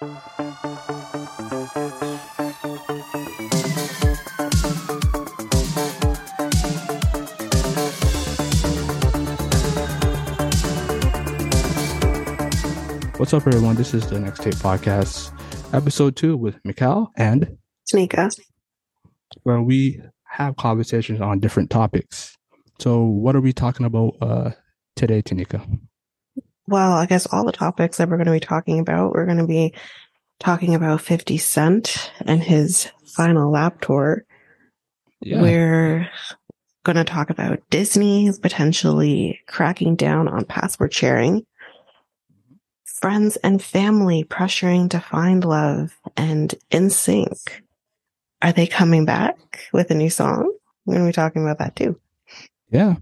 What's up, everyone? This is the Next Take Podcast, episode two with Mikel and Tanyka. where we have conversations on different topics. So, what are we talking about uh, today, Tanyka? Well, I guess all the topics that we're going to be talking about, we're going to be talking about 50 Cent and his final lap tour. We're going to talk about Disney potentially cracking down on password sharing, friends and family pressuring to find love, and NSYNC. Are they coming back with a new song? We're going to be talking about that too. Yeah.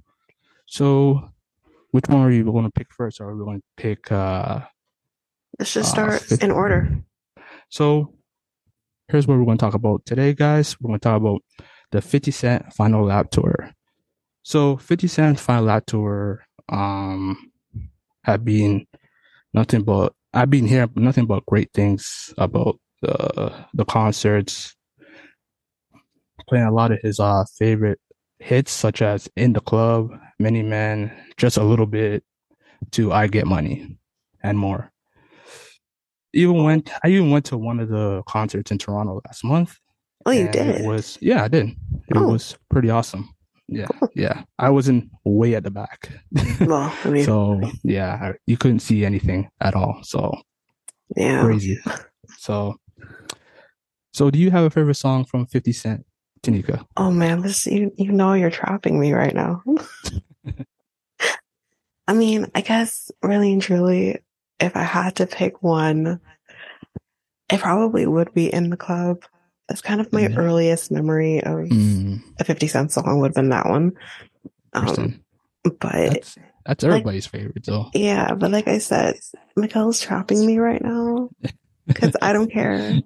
So, which one are you going to pick first? Or are we going to pick? Uh, Let's just Uh, start 50 in order. so, here's what we're going to talk about today, guys. We're going to talk about the 50 Cent Final Lap Tour. So, 50 Cent Final Lap Tour um, have been nothing but I've been hearing nothing but great things about the the concerts. Playing a lot of his uh favorite hits such as In the Club, Many Men, Just a Little Bit, to I Get Money, and more. Even went I even went to one of the concerts in Toronto last month. Oh, you did? It was yeah, I did. It Oh. was pretty awesome. Yeah, yeah. I wasn't way at the back. well, I mean, so yeah, I- you couldn't see anything at all. So yeah. crazy. So, so do you have a favorite song from Fifty Cent, Tanyka? Oh man, this you you know you're trapping me right now. I mean, I guess really and truly, if I had to pick one, it probably would be in the club. It's kind of my Yeah. earliest memory of Mm, a 50 Cent song would have been that one. Um, but that's that's like- everybody's favorite, though. yeah, but like I said, Mikel's trapping me right now because I don't care.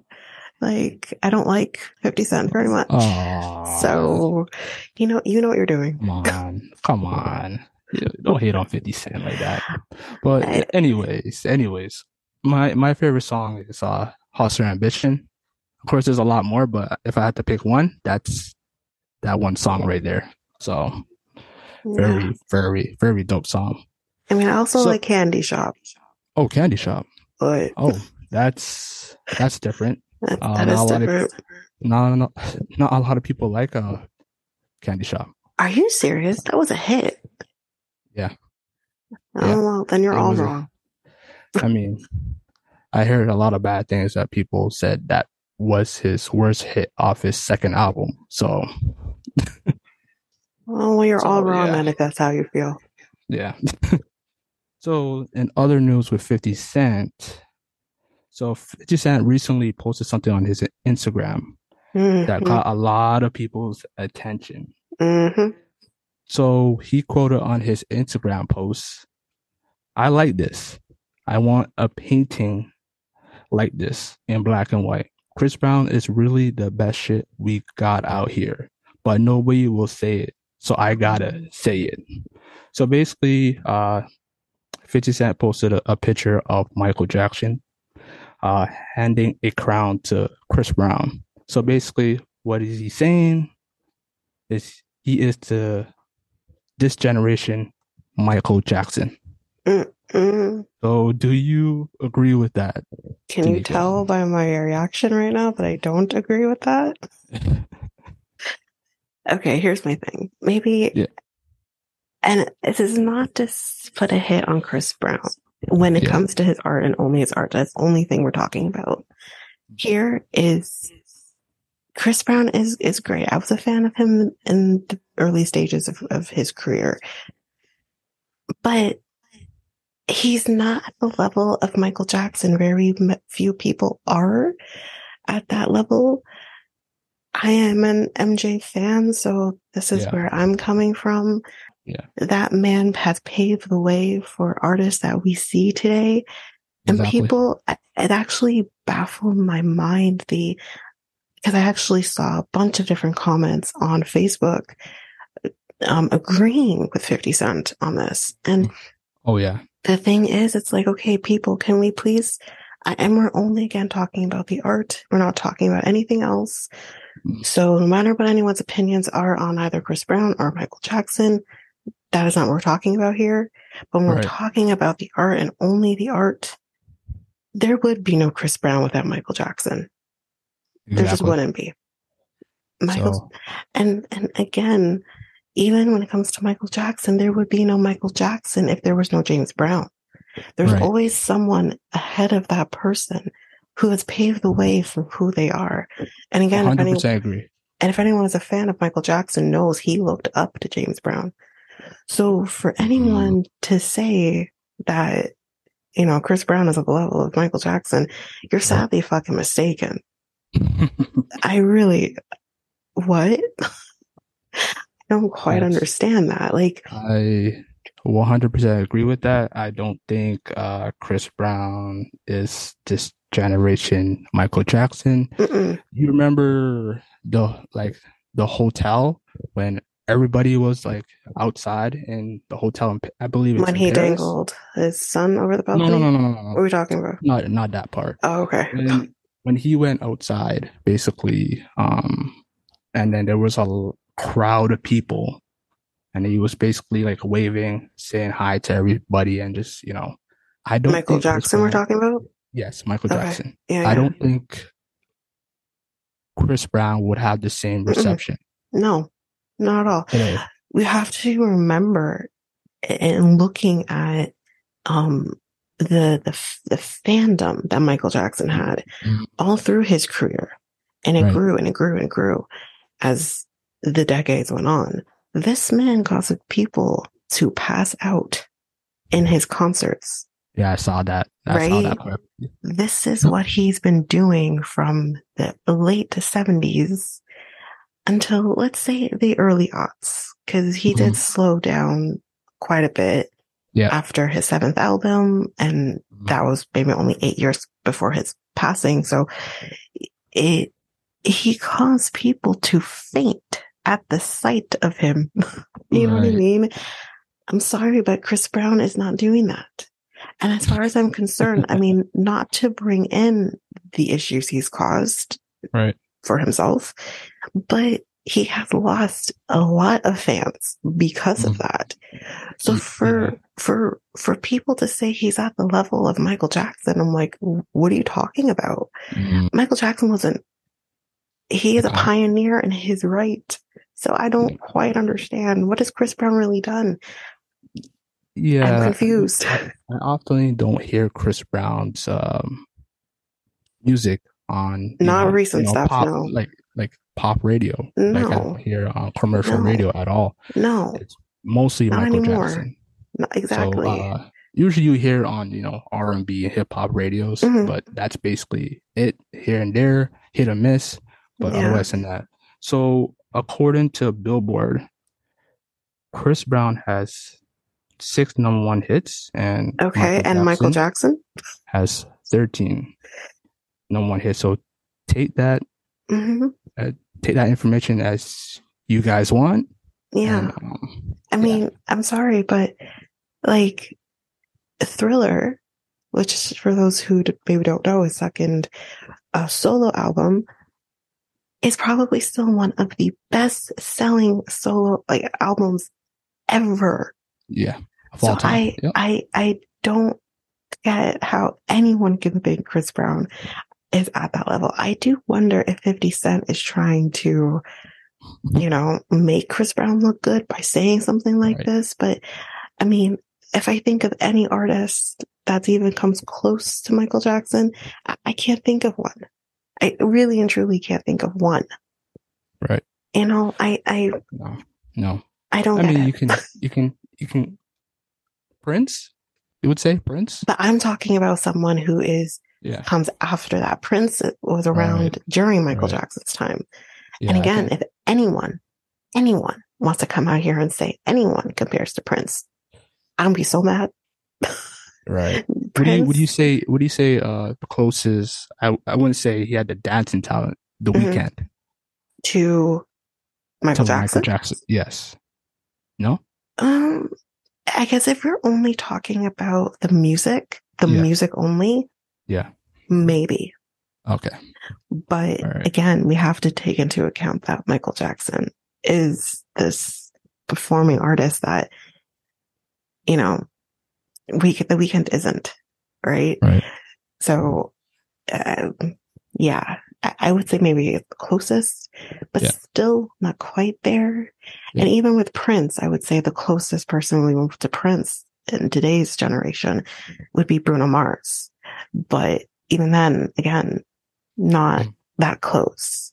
Like, I don't like 50 Cent very much. Oh, So, you know, you know what you're doing. come on, come on. Don't hate on Fifty Cent like that. But I- anyways, anyways, my my favorite song is uh Hustler Ambition. Of course, there's a lot more, but if I had to pick one, that's that one song right there. So very, Yeah. very, very dope song. I mean, I also So- like Candy Shop, Oh, Candy Shop. but Oh, that's that's different. That, uh, that not is a lot of- different. Not not not a lot of people like uh Candy Shop. Are you serious? That was a hit. Yeah. Oh, Yeah. well, then you're It all wrong. I mean, I heard a lot of bad things that people said that was his worst hit off his second album. So Oh, well, you're So, all wrong yeah. if that's how you feel. yeah. so in other news with 50 Cent, so 50 Cent recently posted something on his Instagram that Mhm, caught a lot of people's attention. mhm. So he quoted on his Instagram post, I like this. I want a painting like this in black and white. Chris Brown is really the best shit we got out here, but nobody will say it. So I gotta say it. So basically, uh, 50 Cent posted a, a picture of Michael Jackson, uh, handing a crown to Chris Brown. So basically, what is he saying? Is he is to this generation Michael Jackson. Mm. So do you agree with that? Can you tell by my reaction right now that I don't agree with that? Okay, here's my thing. Maybe, Yeah. and this is not to put a hit on Chris Brown when it Yeah. comes to his art and only his art. That's the only thing we're talking about. Here is Chris Brown is is great. I was a fan of him in the early stages of, of his career, but he's not at the level of Michael Jackson. Very few people are at that level. I am an MJ fan, so this is Yeah. where I'm coming from. Yeah. That man has paved the way for artists that we see today. And Exactly. people, it actually baffled my mind the, because I actually saw a bunch of different comments on Facebook, um, agreeing with 50 Cent on this. And Oh yeah. the thing is, it's like, okay, people, can we please and we're only again talking about the art. We're not talking about anything else. Mm. So no matter what anyone's opinions are on either Chris Brown or Michael Jackson, that is not what we're talking about here. But when right. we're talking about the art and only the art, there would be no Chris Brown without Michael Jackson. Exactly. There just wouldn't be. Michael, so. and, and again, even when it comes to Michael Jackson, there would be no Michael Jackson if there was no James Brown. There's right. always someone ahead of that person who has paved the way for who they are. And again, 100% if anyone, agree. And if anyone is a fan of Michael Jackson knows he looked up to James Brown. So for anyone mm. to say that, you know, Chris Brown is at the level of Michael Jackson, you're sadly fucking mistaken. I really, what? I don't quite That's, understand that. Like, I 100% agree with that. I don't think uh, Chris Brown is this generation Michael Jackson. Mm-mm. You remember the like the hotel when everybody was like outside in the hotel and I believe when he Paris. dangled his son over the balcony. No, no, no, no, no, no. What are we talking about? Not not that part. Oh, okay. When, when he went outside, basically, um, and then there was a crowd of people and he was basically like waving, saying hi to everybody, and just you know, I don't. Michael Jackson, we're talking about. Yes, Michael okay. Jackson. Yeah, yeah, I don't think Chris Brown would have the same reception. No, not at all. We have to remember, in looking at um the the the fandom that Michael Jackson had mm-hmm. all through his career, and it right. grew and it grew and it grew as the decades went on. This man caused people to pass out in his concerts. Yeah, I saw that. I right? Saw that this is what he's been doing from the late 70s until let's say the early aughts, because he mm-hmm. did slow down quite a bit yeah. after his seventh album. And mm-hmm. that was maybe only eight years before his passing. So it, he caused people to faint at the sight of him. you know what I mean? I'm sorry, but Chris Brown is not doing that. And as far as I'm concerned, I mean, not to bring in the issues he's caused right. for himself, but he has lost a lot of fans because of that. So for, yeah. for, for people to say he's at the level of Michael Jackson, I'm like, what are you talking about? Mm. Michael Jackson wasn't, he is a pioneer in his right so I don't quite understand what has Chris Brown really done. Yeah, I'm confused. I, I often don't hear Chris Brown's um, music on not know, recent you know, stuff, pop, no. like like pop radio. No. Like I don't hear on commercial no. radio at all. No, it's mostly not Michael anymore. Jackson. Not exactly. So, uh, usually you hear on you know R and B and hip hop radios, mm-hmm. but that's basically it. Here and there, hit or miss, but yeah. otherwise than that. So according to Billboard, Chris Brown has six number one hits, and okay, Michael and Jackson Michael Jackson has thirteen number one hits. So take that, mm-hmm. Take that information as you guys want. Yeah, and, um, I mean, yeah. I'm sorry, but like Thriller, which for those who maybe don't know, his second uh, solo album is probably still one of the best selling solo like albums ever. Yeah. So I, yep. I, I don't get how anyone can think Chris Brown is at that level. I do wonder if 50 Cent is trying to, you know, make Chris Brown look good by saying something like right. this. But I mean, if I think of any artist that's even comes close to Michael Jackson, I, I can't think of one. I really and truly can't think of one. Right. You know, I, I, no, no. I don't. I mean, it. you can, you can, you can. Prince, you would say Prince, but I'm talking about someone who is yeah. comes after that. Prince was around right. during Michael right. Jackson's time, yeah, and again, if anyone, anyone wants to come out here and say anyone compares to Prince, I'd be so mad. Right. Would you, would you say? What do you say uh the closest? I I wouldn't say he had the dancing talent. The mm-hmm. Weeknd to Michael to Jackson. Michael Jackson. Yes. No. Um, I guess if we're only talking about the music, the yeah. music only. Yeah. Maybe. Okay. But right. again, we have to take into account that Michael Jackson is this performing artist that, you know, we the Weeknd isn't, right? Right. So, uh, yeah, I, I, would say maybe the closest, but yeah. still not quite there. Yeah. And even with Prince, I would say the closest person we move to Prince in today's generation would be Bruno Mars. But even then, again, not mm. that close.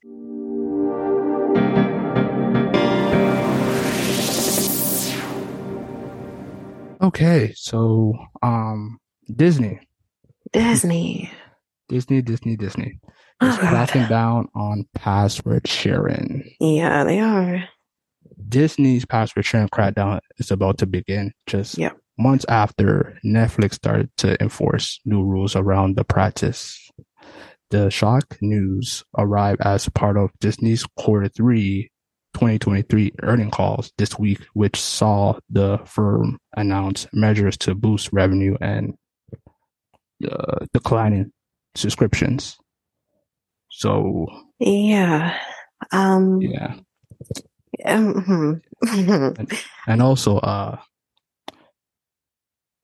Okay, so um Disney. Disney. Disney, Disney, Disney. Is oh, cracking down on password sharing. Yeah, they are. Disney's password sharing crackdown is about to begin just yep. Months after Netflix started to enforce new rules around the practice. The shock news arrived as part of Disney's quarter three 2023 earning calls this week, which saw the firm announce measures to boost revenue and uh, declining subscriptions. So yeah, um, yeah, um, and, and, also uh,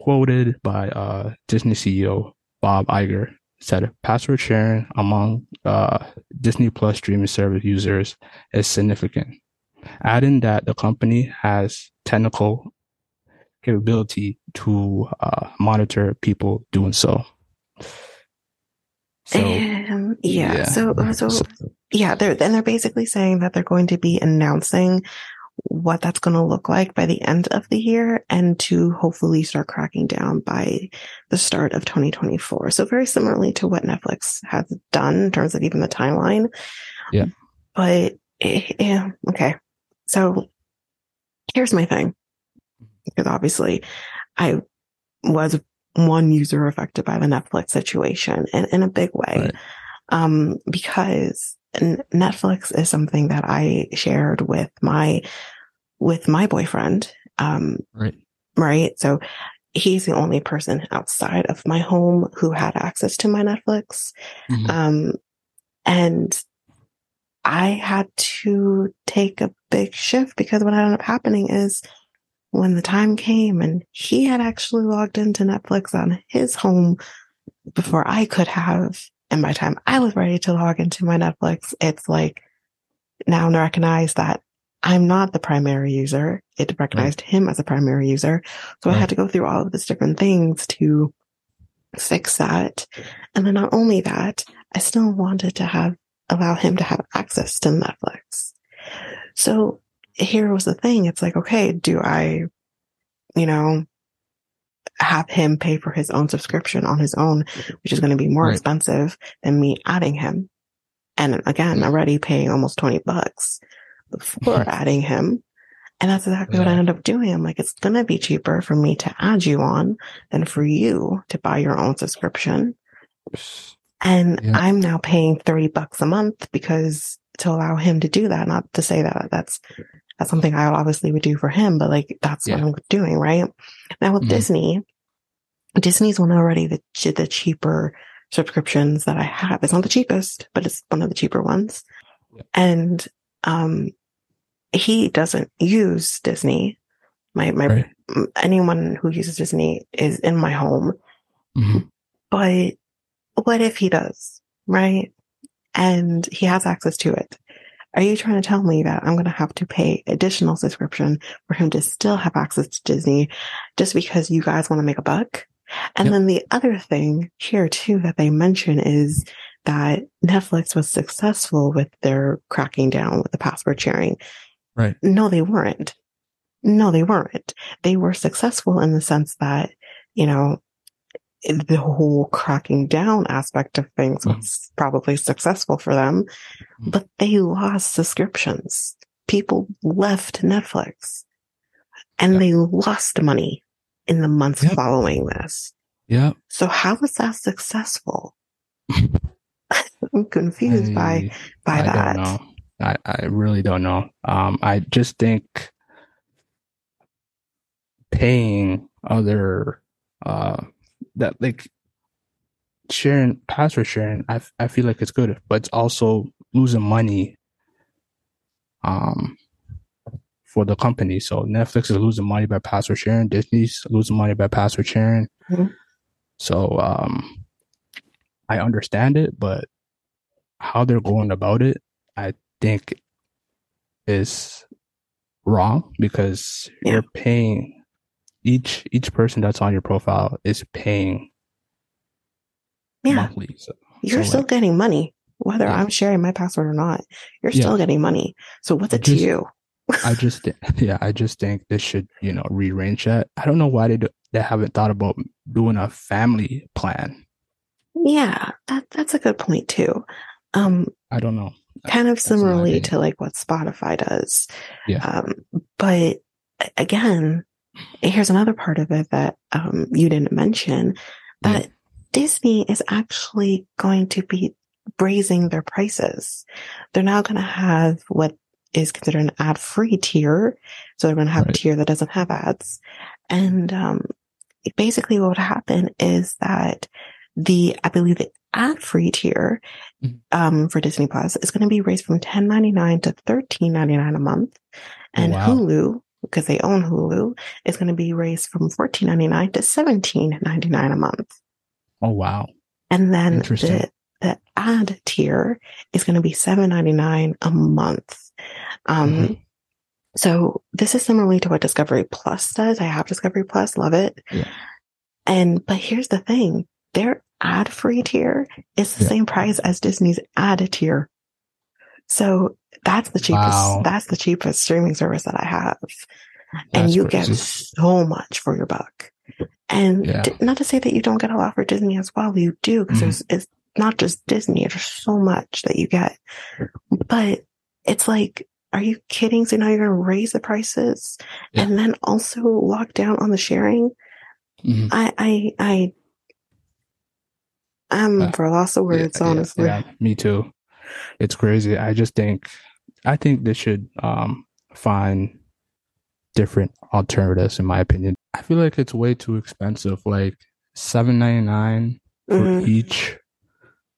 quoted by uh, Disney CEO Bob Iger said password sharing among uh, Disney Plus streaming service users is significant, adding that the company has technical capability to uh, monitor people doing so. So, um, yeah, yeah. So, so, so, yeah, they're, and they're basically saying that they're going to be announcing what that's going to look like by the end of the year and to hopefully start cracking down by the start of 2024. So very similarly to what Netflix has done in terms of even the timeline. Yeah. But eh, yeah, okay. So here's my thing. Because obviously I was one user affected by the Netflix situation in, in a big way. Right. Um, because Netflix is something that I shared with my, with my boyfriend. Um, right. Right. So he's the only person outside of my home who had access to my Netflix. Mm-hmm. Um, and I had to take a big shift because what ended up happening is when the time came and he had actually logged into Netflix on his home before I could have, and by the time I was ready to log into my Netflix, it's like now recognize that I'm not the primary user. It recognized right. him as a primary user. So right. I had to go through all of these different things to fix that. And then not only that, I still wanted to have, allow him to have access to Netflix. So here was the thing. It's like, okay, do I, you know, have him pay for his own subscription on his own, which is going to be more right. expensive than me adding him. And again, mm. already paying almost 20 bucks before adding him. And that's exactly yeah. what I ended up doing. I'm like, it's going to be cheaper for me to add you on than for you to buy your own subscription. And yeah. I'm now paying 30 bucks a month because to allow him to do that, not to say that that's that's something I obviously would do for him, but like that's yeah. what I'm doing, right? Now with mm-hmm. Disney, Disney's one already the the cheaper subscriptions that I have. It's not the cheapest, but it's one of the cheaper ones. Yeah. And um he doesn't use Disney. My my right. anyone who uses Disney is in my home. Mm-hmm. But what if he does, right? And he has access to it. Are you trying to tell me that I'm going to have to pay additional subscription for him to still have access to Disney just because you guys want to make a buck? And yep. then the other thing here too that they mention is that Netflix was successful with their cracking down with the password sharing. Right. No, they weren't. No, they weren't. They were successful in the sense that, you know, the whole cracking down aspect of things mm. was probably successful for them, mm. but they lost subscriptions. People left Netflix and yep. they lost money in the months yep. following this. Yeah. So how was that successful? I'm confused I, by by I that. Don't know. I, I really don't know. Um, I just think paying other uh that like sharing password sharing, I I feel like it's good, but it's also losing money. Um, for the company. So Netflix is losing money by password sharing. Disney's losing money by password sharing. Mm-hmm. So um, I understand it, but how they're going about it, I think is wrong because yeah. you're paying each each person that's on your profile is paying yeah. monthly. So, you're so still like, getting money, whether yeah. I'm sharing my password or not. You're still yeah. getting money. So what's it just, to you? I just yeah, I just think this should you know rearrange that. I don't know why they do, they haven't thought about doing a family plan. Yeah, that that's a good point too. Um, I don't know. Kind of similarly to like what Spotify does. Yeah. Um, but again, here's another part of it that um, you didn't mention that yeah. Disney is actually going to be raising their prices. They're now going to have what is considered an ad free tier. So they're going to have right. a tier that doesn't have ads. And, um, basically what would happen is that the, I believe the ad free tier, mm-hmm. um, for Disney Plus is going to be raised from 10.99 to 13.99 a month. And wow. Hulu, because they own Hulu, is going to be raised from 14.99 to 17.99 a month. Oh, wow. And then the, the ad tier is going to be 7.99 a month. Um, mm-hmm. so this is similarly to what Discovery Plus does. I have Discovery Plus, love it. Yeah. And, but here's the thing. Their ad free tier is the yeah. same price as Disney's ad tier. So that's the cheapest, wow. that's the cheapest streaming service that I have. That's and you crazy. get so much for your buck. And yeah. not to say that you don't get a lot for Disney as well. You do because mm-hmm. it's not just Disney. There's so much that you get, but it's like, are you kidding? So now you're going to raise the prices yeah. and then also lock down on the sharing. Mm-hmm. I, I, I, I'm uh, for loss of words, yeah, honestly. Yeah, me too. It's crazy. I just think, I think they should, um, find different alternatives in my opinion. I feel like it's way too expensive. Like seven ninety nine for mm-hmm. each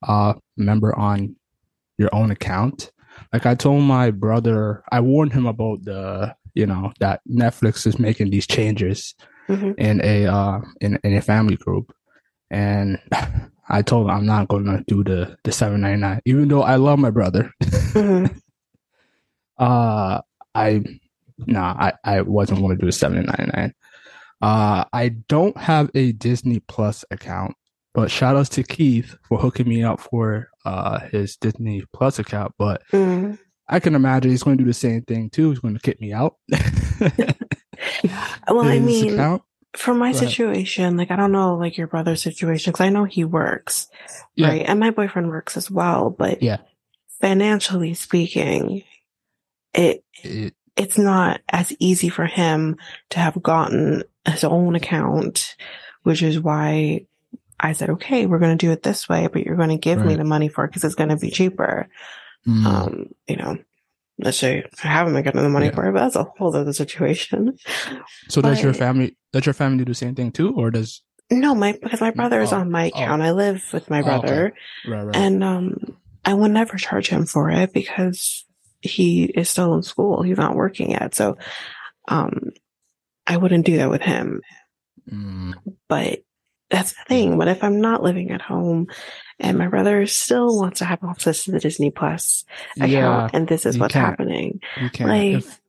uh member on your own account. Like I told my brother, I warned him about the, you know, that Netflix is making these changes mm-hmm. in a uh in, in a family group. And I told him I'm not gonna do the the seven ninety nine, even though I love my brother. Mm-hmm. uh I nah, I, I wasn't gonna do the seven ninety nine. Uh I don't have a Disney Plus account, but shout outs to Keith for hooking me up for uh, his Disney Plus account. But mm. I can imagine he's going to do the same thing too. He's going to kick me out. well, I mean, account. for my situation, like I don't know, like your brother's situation, because I know he works, yeah. right, and my boyfriend works as well. But yeah, financially speaking, it, it it's not as easy for him to have gotten his own account, which is why I said, okay, we're going to do it this way, but you're going to give right. me the money for it because it's going to be cheaper. Mm. Um, you know, let's say I haven't been getting the money yeah. for it, but that's a whole other situation. So but, does your family, does your family do the same thing too? Or does? No, my, because my brother is oh, on my account. Oh. I live with my brother oh, okay. right, right. and, um, I would never charge him for it because he is still in school. He's not working yet. So, um, I wouldn't do that with him. Mm. But that's the thing. What if I'm not living at home and my brother still wants to have access to the Disney Plus account yeah, and this is what's can't. happening? You can't. Like, if,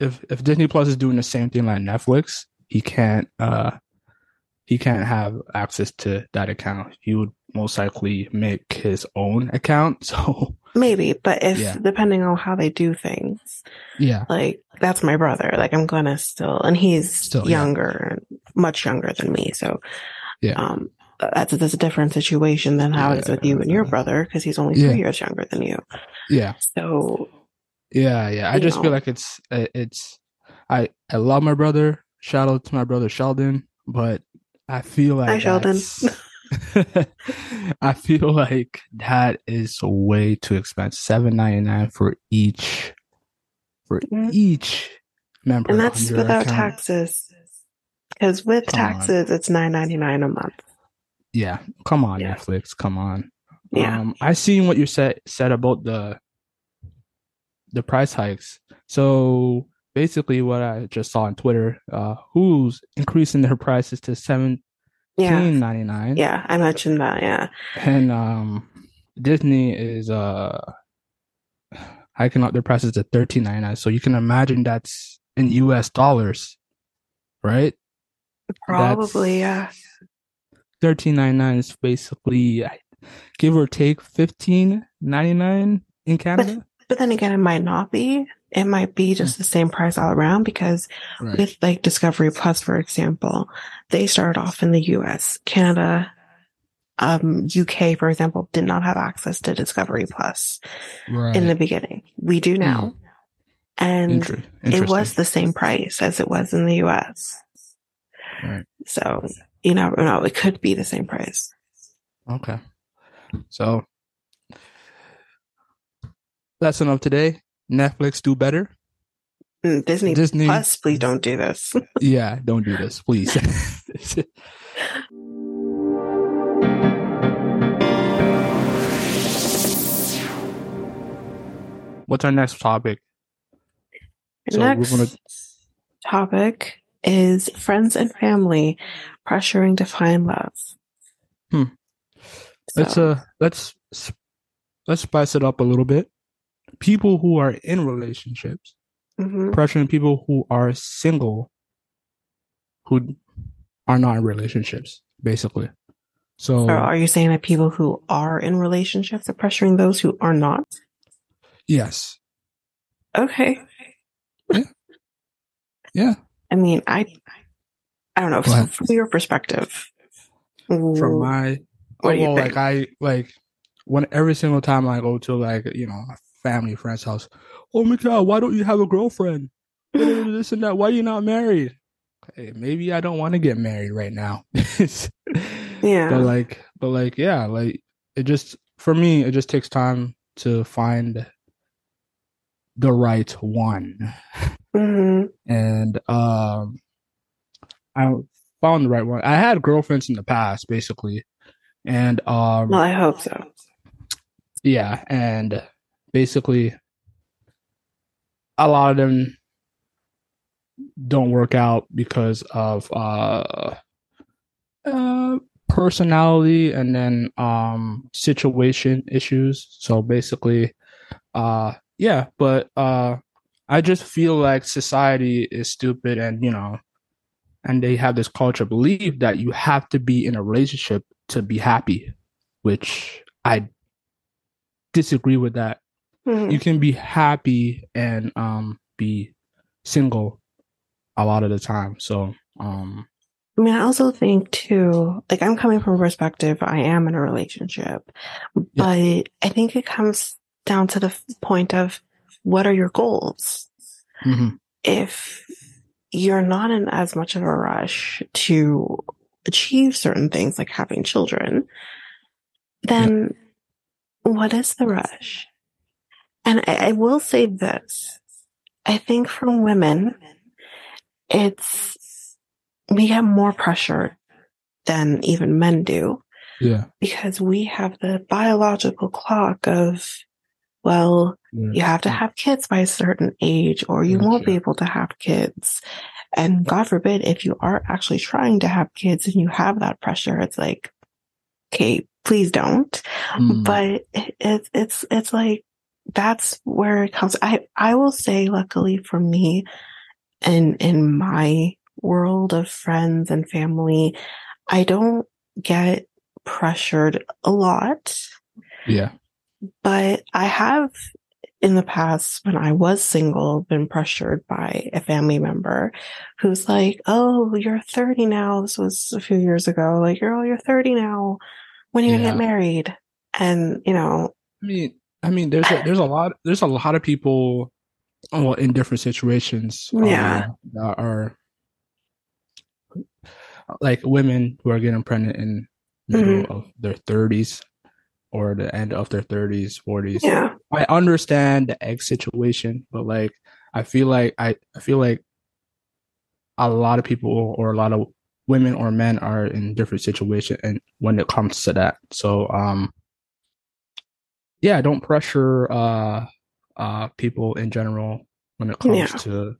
if, if Disney Plus is doing the same thing like Netflix, he can't, uh, he can't have access to that account. He would most likely make his own account. So maybe, but if yeah. depending on how they do things, yeah, like that's my brother. Like I'm gonna still, and he's still younger, yeah. much younger than me. So yeah. Um, that's a, that's a different situation than how yeah. it's with you and your brother because he's only three years younger than you. Yeah. So. Yeah, yeah. I just know. feel like it's it's I I love my brother. Shout out to my brother Sheldon, but I feel like Hi, Sheldon. I feel like that is way too expensive. Seven ninety nine for each for mm-hmm. each member, and that's without account. taxes. Because with taxes, it's nine ninety nine a month. Yeah, come on, yeah. Netflix, come on. Yeah, um, I seen what you said said about the the price hikes. So basically, what I just saw on Twitter, uh, who's increasing their prices to seventeen ninety nine. Yeah, I mentioned that. Yeah, and um, Disney is uh hiking up their prices to thirteen ninety nine. So you can imagine that's in U.S. dollars, right? Probably, that's, yeah. Thirteen ninety nine is basically give or take fifteen ninety nine in Canada. But, but, then again, it might not be. It might be just the same price all around because right. with like Discovery Plus, for example, they started off in the US. Canada, um, UK, for example, did not have access to Discovery Plus right. in the beginning. We do now. Mm. And Inter- it was the same price as it was in the US. Right. So, you never know. It could be the same price. Okay. So that's enough today: Netflix do better. Mm, Disney, Disney Plus, please don't do this. yeah, don't do this, please. What's our next topic? So next gonna... topic is friends and family pressuring to find love. Hmm. So. Let's uh let's let's spice it up a little bit. People who are in relationships mm-hmm. pressuring people who are single who are not in relationships, basically. So, so are you saying that people who are in relationships are pressuring those who are not? Yes. Okay. Yeah. Yeah. I mean, I I don't know from, from your perspective. From my what well, like I like when every single time I go to like you know a family friend's house, oh my god, why don't you have a girlfriend? this and that. Why are you not married? Okay, maybe I don't want to get married right now. yeah, but like, but like, yeah, like it just for me, it just takes time to find the right one, mm-hmm. and um, I found the right one. I had girlfriends in the past, basically, and um, well, I hope so. Yeah, and basically, a lot of them don't work out because of uh, uh personality and then um situation issues. So basically, uh, yeah, but uh, I just feel like society is stupid, and you know, and they have this culture belief that you have to be in a relationship to be happy, which I disagree with that. Mm-hmm. You can be happy and um be single a lot of the time. So um I mean, I also think too, like I'm coming from a perspective, I am in a relationship, but yeah. I think it comes down to the point of what are your goals? Mm-hmm. If you're not in as much of a rush to achieve certain things like having children, then yeah. what is the rush? And I, I will say this. I think for women, it's, we have more pressure than even men do. Yeah. Because we have the biological clock of, well, yeah. you have to have kids by a certain age or you won't be able to have kids. And God forbid, if you are actually trying to have kids and you have that pressure, it's like, okay, please don't. Mm. But it's, it's, it's like, that's where it comes. I, I will say, luckily for me and in my world of friends and family, I don't get pressured a lot. Yeah. But I have in the past, when I was single, been pressured by a family member who's like, Oh, you're 30 now. This was a few years ago. Like, you're, oh, you're 30 now. When are you yeah. gonna get married? And, you know, I mean, I mean, there's a, there's a lot, there's a lot of people, well, in different situations, yeah, uh, that are like women who are getting pregnant in middle mm-hmm. of their 30s or the end of their 30s 40s yeah i understand the egg situation but like i feel like i, I feel like a lot of people or a lot of women or men are in different situations and when it comes to that. So um yeah, don't pressure uh uh people in general when it comes yeah. to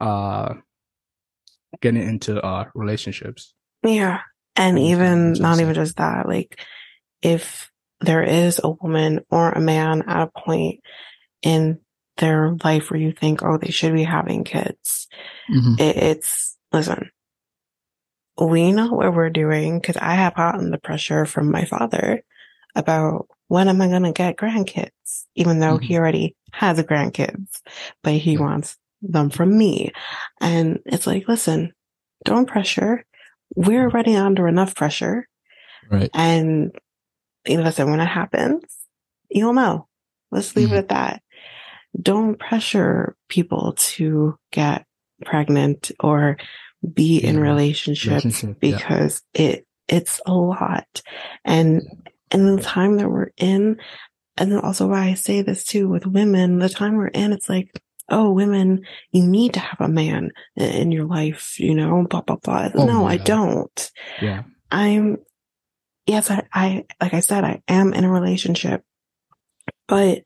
uh getting into uh relationships. Yeah. And even not even just that, like if there is a woman or a man at a point in their life where you think, oh, they should be having kids. Mm-hmm. It, it's, listen, we know what we're doing because I have gotten the pressure from my father about when am I going to get grandkids, even though mm-hmm. he already has grandkids, but he wants them from me. And it's like, listen, don't pressure. We're mm-hmm. already under enough pressure. Right. And you know, listen, when it happens, you'll know. Let's leave mm-hmm. it at that. Don't pressure people to get pregnant or be yeah. in relationships Relationship, because yeah. it it's a lot. And in the time that we're in, and also why I say this too with women, the time we're in, it's like, oh, women, you need to have a man in your life, you know, blah, blah, blah. Oh, no, yeah. I don't. Yeah. I'm, yes, I, I, like I said, I am in a relationship, but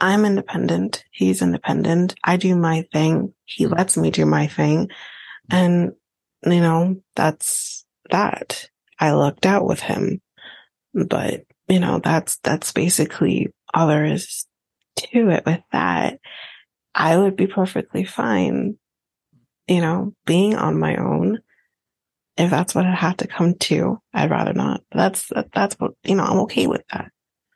I'm independent. He's independent. I do my thing. He mm-hmm. lets me do my thing. And, you know, that's that. I lucked out with him, but you know, that's, that's basically all there is to it with that. I would be perfectly fine, you know, being on my own if that's what I have to come to, I'd rather not. That's that, that's what you know. I'm okay with that.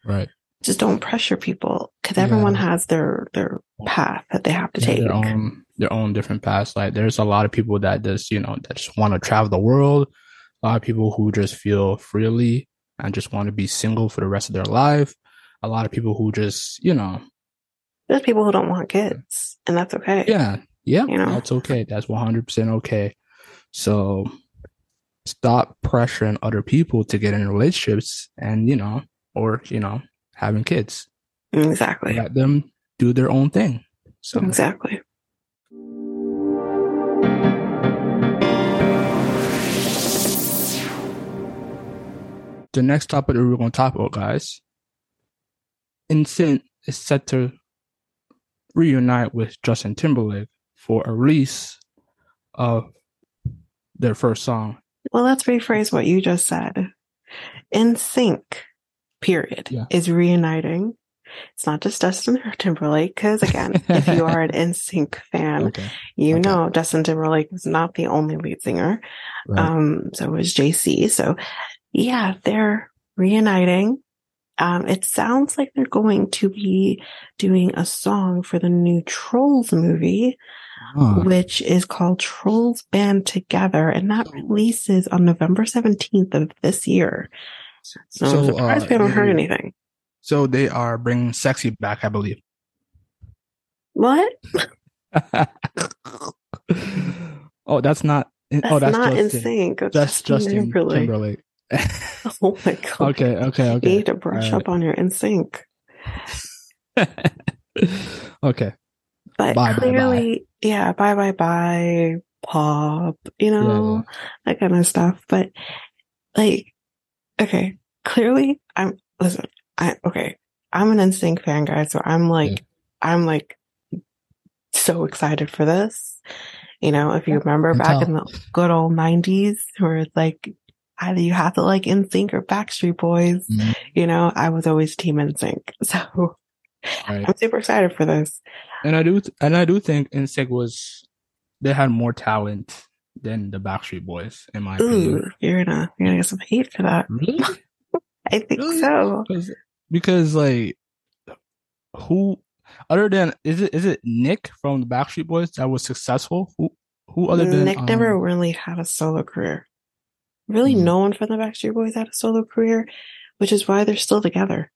Right. Just don't pressure people because everyone yeah. has their their path that they have to yeah, take. Their own their own different paths. Like there's a lot of people that just you know that just want to travel the world. A lot of people who just feel freely and just want to be single for the rest of their life. A lot of people who just you know. There's people who don't want kids, and that's okay. Yeah, yeah, you know? that's okay. That's 100 percent okay. So stop pressuring other people to get in relationships and, you know, or, you know, having kids. Exactly. Let them do their own thing. So exactly. The next topic that we're going to talk about, guys, NSYNC is set to reunite with Justin Timberlake for a release of their first song, well, let's rephrase what you just said. NSYNC, period, yeah. is reuniting. It's not just Justin Timberlake, because again, if you are an NSYNC fan, okay. you okay. know Justin Timberlake is not the only lead singer. Right. Um, so is JC. So yeah, they're reuniting. Um, it sounds like they're going to be doing a song for the new Trolls movie, huh. which is called Trolls Band Together, and that releases on November 17th of this year. So, so I'm surprised uh, we haven't heard anything. So they are bringing sexy back, I believe. What? oh, that's not. That's oh, that's not Justin. NSYNC. That's Justin, Justin Timberlake. Timberlake. oh my god. Okay, okay, okay. You need to brush up on your NSYNC. okay. But bye, clearly, bye, bye. yeah, bye bye bye, pop, you know, yeah, yeah. that kind of stuff. But like, okay, clearly I'm, listen, I, okay, I'm an NSYNC fan guy, so I'm like, yeah. I'm like so excited for this. You know, if you remember back in the good old nineties where it's like either you have to like NSYNC or Backstreet Boys, mm-hmm. you know, I was always team NSYNC. So right. I'm super excited for this. And I do, and I do think NSYNC was they had more talent than the Backstreet Boys, in my Ooh, opinion. You're gonna you're gonna get some hate for that. Really? I think really? so. Because, because like who other than is it is it Nick from the Backstreet Boys that was successful? Who who other than Nick um, never really had a solo career. Really, mm-hmm. no one from the Backstreet Boys had a solo career, which is why they're still together.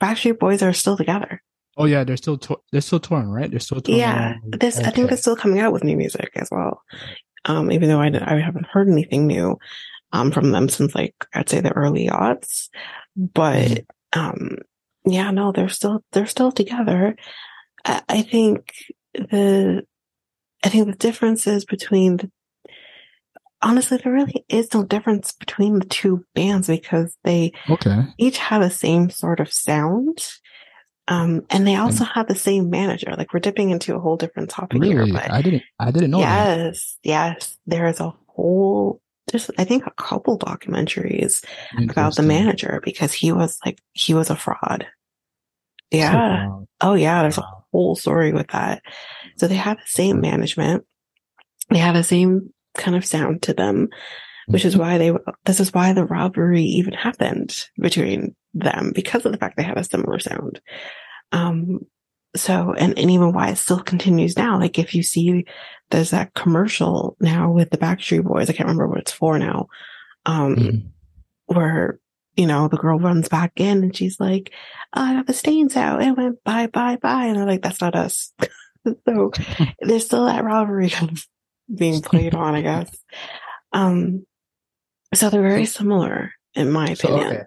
Backstreet Boys are still together. Oh yeah, they're still to- they're still touring, right? They're still touring. Yeah, this okay. I think they're still coming out with new music as well. Um, even though I I haven't heard anything new um from them since like I'd say the early aughts, but mm-hmm. um yeah, no, they're still they're still together. I, I think the I think the differences between the honestly, there really is no difference between the two bands because they Okay. each have the same sort of sound. Um, and they also have the same manager. Like we're dipping into a whole different topic Really? here, but I didn't I didn't know that. yes, yes, there is a whole, there's, I think a couple documentaries about the manager because he was like, he was a fraud. Oh, Yeah. wow. Oh yeah. There's a whole story with that. So they have the same management. They have the same kind of sound to them, which is why they, this is why the robbery even happened between them because of the fact they had a similar sound. Um, so, and, and even why it still continues now. Like if you see there's that commercial now with the Backstreet Boys, I can't remember what it's for now. Um, Mhm. where, you know, the girl runs back in and she's like, oh, I got the stains out. It went bye, bye, bye. And they're like, that's not us. so there's still that rivalry kind of being played on, I guess. Um, so they're very similar in my So opinion. okay.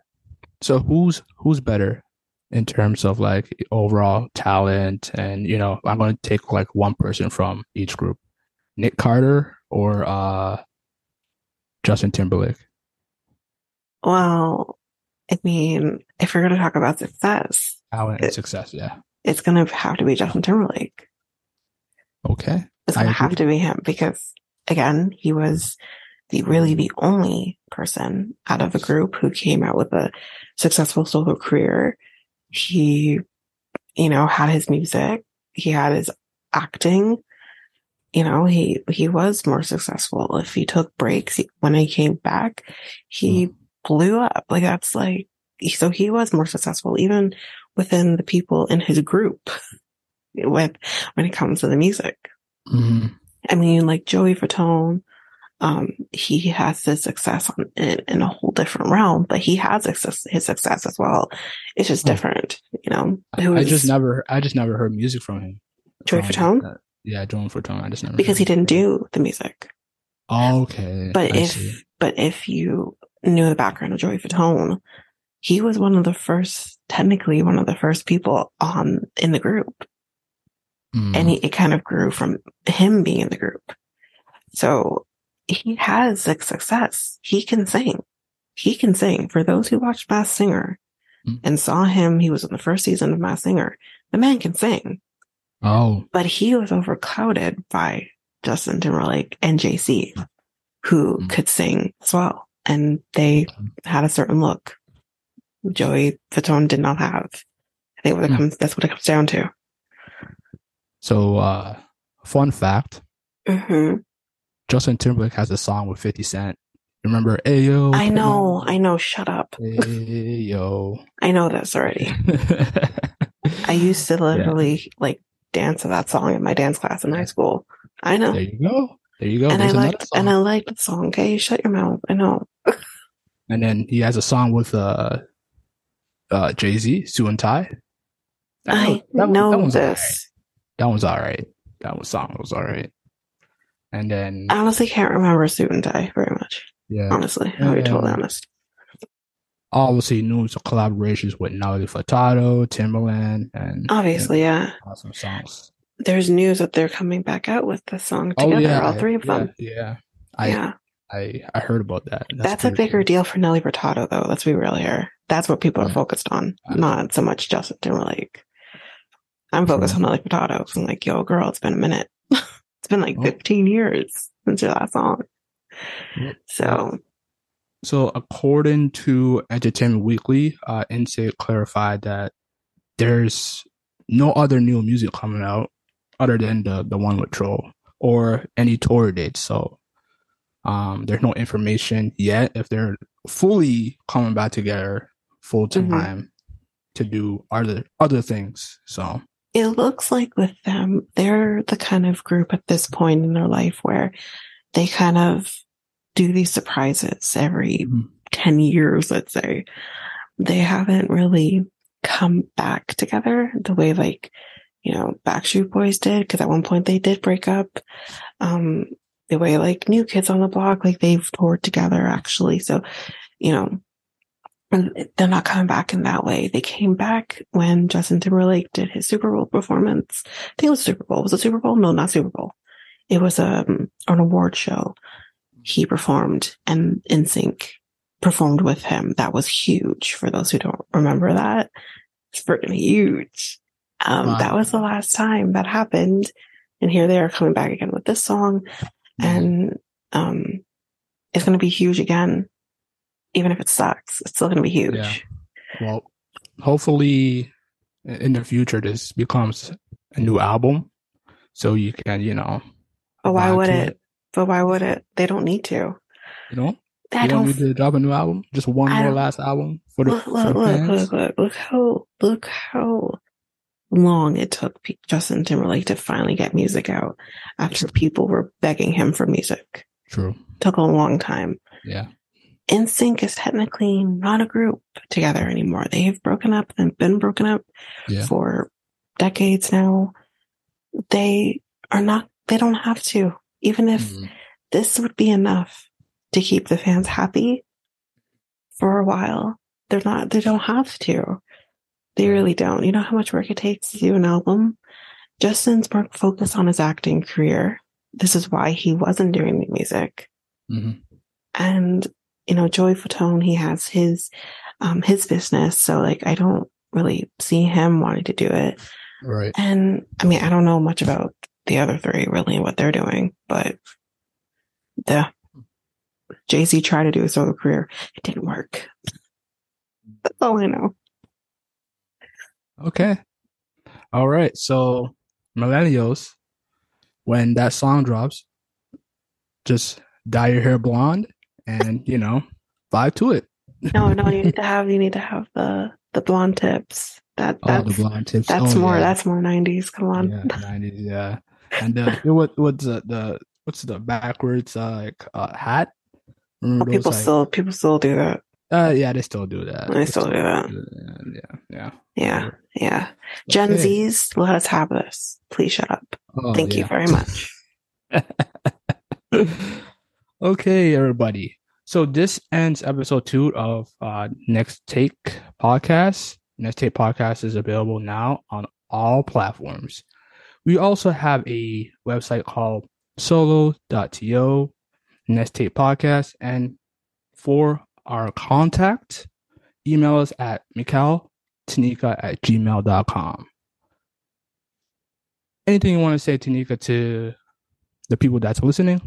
So who's who's better in terms of like overall talent and you know, I'm gonna take like one person from each group. Nick Carter or uh Justin Timberlake. Well, I mean, if we're going to talk about success, Talent and success, yeah. it's going to have to be Justin Timberlake. Okay. It's going to have to be him because again, he was the really the only person out of the group who came out with a successful solo career. He, you know, had his music. He had his acting. You know, he, he was more successful. If he took breaks he- when he came back, he mm. blew up. Like that's like, so he was more successful even within the people in his group with, when it comes to the music. Hmm I mean, like Joey Fatone, um, he has his success on, in, in a whole different realm, but he has success, his success as well. It's just Oh. different, you know. It I just never I just never heard music from him. Joey From, Fatone uh, yeah, Joey Fatone. I just never because he didn't do the music. Oh, okay. But I if, see. but if you knew the background of Joey Fatone, he was one of the first, technically one of the first people on in the group. Mm. and he, it kind of grew from him being in the group. So he has like success. He can sing. He can sing. For those who watched Masked Singer Mm. and saw him, he was in the first season of Masked Singer. The man can sing, oh, but he was overclouded by Justin Timberlake and JC, who Mm. could sing as well. And they had a certain look. Joey Fatone did not have. I think what it comes, that's what it comes down to. So uh, fun fact: hmm Justin Timberlake has a song with Fifty Cent. Remember, Ayo? I know, I know. Shut up. Ayo. I know this already. I used to literally like dance to that song in my dance class in high school. I know. There you go. There you go. and I There's liked and I liked the song. Okay, you shut your mouth. I know. And then he has a song with uh, uh, Jay Z, Suit and Tie. I that know that one's alright. this. That one's all right. That one song was all right. And then I honestly can't remember Suit and Tie very much. yeah, Honestly, I'll be totally honest. obviously news of collaborations with Nelly Furtado, Timberland, and Obviously, yeah. awesome songs. There's news that they're coming back out with the song oh, together. oh yeah, all three of yeah, them. Yeah, I, yeah, I I heard about that. that's, a bigger cool. deal for Nelly Furtado, though. Let's be real here. That's what people are Yeah. focused on, not so much Justin Timberlake. I'm focused on Furtado. 'cause I'm like, yo, girl, it's been a minute. it's been like Oh. 15 years since your last song. So, So, according to Entertainment Weekly, uh, NSYNC clarified that there's no other new music coming out other than the the one with Troll or any tour dates. So, um, there's no information yet if they're fully coming back together full time Mhm. to do other other things. So, it looks like with them, they're the kind of group at this point in their life where they kind of do these surprises every Mhm. 10 years, let's say. They haven't really come back together the way like, you know, Backstreet Boys did, because at one point they did break up. Um, the way like New Kids on the Block, like they've toured together actually. So, you know, and they're not coming back in that way. They came back when Justin Timberlake did his Super Bowl performance. I think it was Super Bowl. Was it Super Bowl? No, not Super Bowl. It was um, an award show he performed and NSYNC performed with him. That was huge for those who don't remember that. It's freaking huge. Um, wow. that was the last time that happened. And here they are coming back again with this song. Mm-hmm. And, um, it's going to be huge again. Even if it sucks, it's still going to be huge. Yeah. Well, hopefully in the future, this becomes a new album. So you can, you know. But why would it? it? But why would it? They don't need to. You know? I you don't need to drop a new album. Just one more last album for the, look, for the look. Look, look, look how look how long it took Justin Timberlake to finally get music out after people were begging him for music. True. Took a long time. Yeah. NSYNC is technically not a group together anymore. They have broken up and been broken up yeah. for decades now. They are not, they don't have to. Even if mm-hmm. this would be enough to keep the fans happy for a while, they're not, they don't have to. They really don't. You know how much work it takes to do an album? Justin's more focused on his acting career. This is why he wasn't doing the music. Mm-hmm. And, you know, Joey Fatone, he has his, um, his business. So like, I don't really see him wanting to do it. Right. And I mean, I don't know much about the other three really what they're doing, but the JC tried to do a solo career. It didn't work. That's all I know. Okay. All right. So, millennials, when that song drops, just dye your hair blonde and, you know, vibe to it. no, no, you need to have you need to have the the blonde tips. That that's oh, the blonde tips. That's oh, more yeah. that's more nineties. Come on. Yeah, nineties, yeah. And the what what's the, the what's the backwards uh, like uh, hat? Oh, people still people still do that. Uh, yeah, they still do that. They, they still, still, do that. Do that. Yeah, yeah, yeah, yeah. Gen okay. Zs, let us have this. Please shut up. Oh, Thank yeah. you very much. okay, everybody. So this ends episode two of uh, Next Take podcast. Next Take podcast is available now on all platforms. We also have a website called solo.to, Next Take podcast, and for our contact, email us at mikhailtanika at gmail.com. Anything you want to say, Tanyka, to the people that's listening?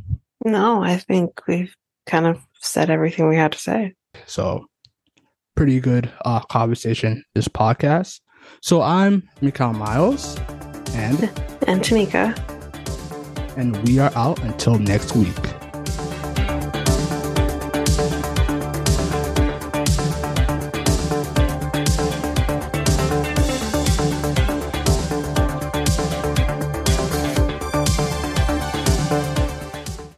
No, I think we've kind of said everything we had to say. So, pretty good uh, conversation this podcast. So, I'm Mikel Miles and and Tanyka. And we are out until next week.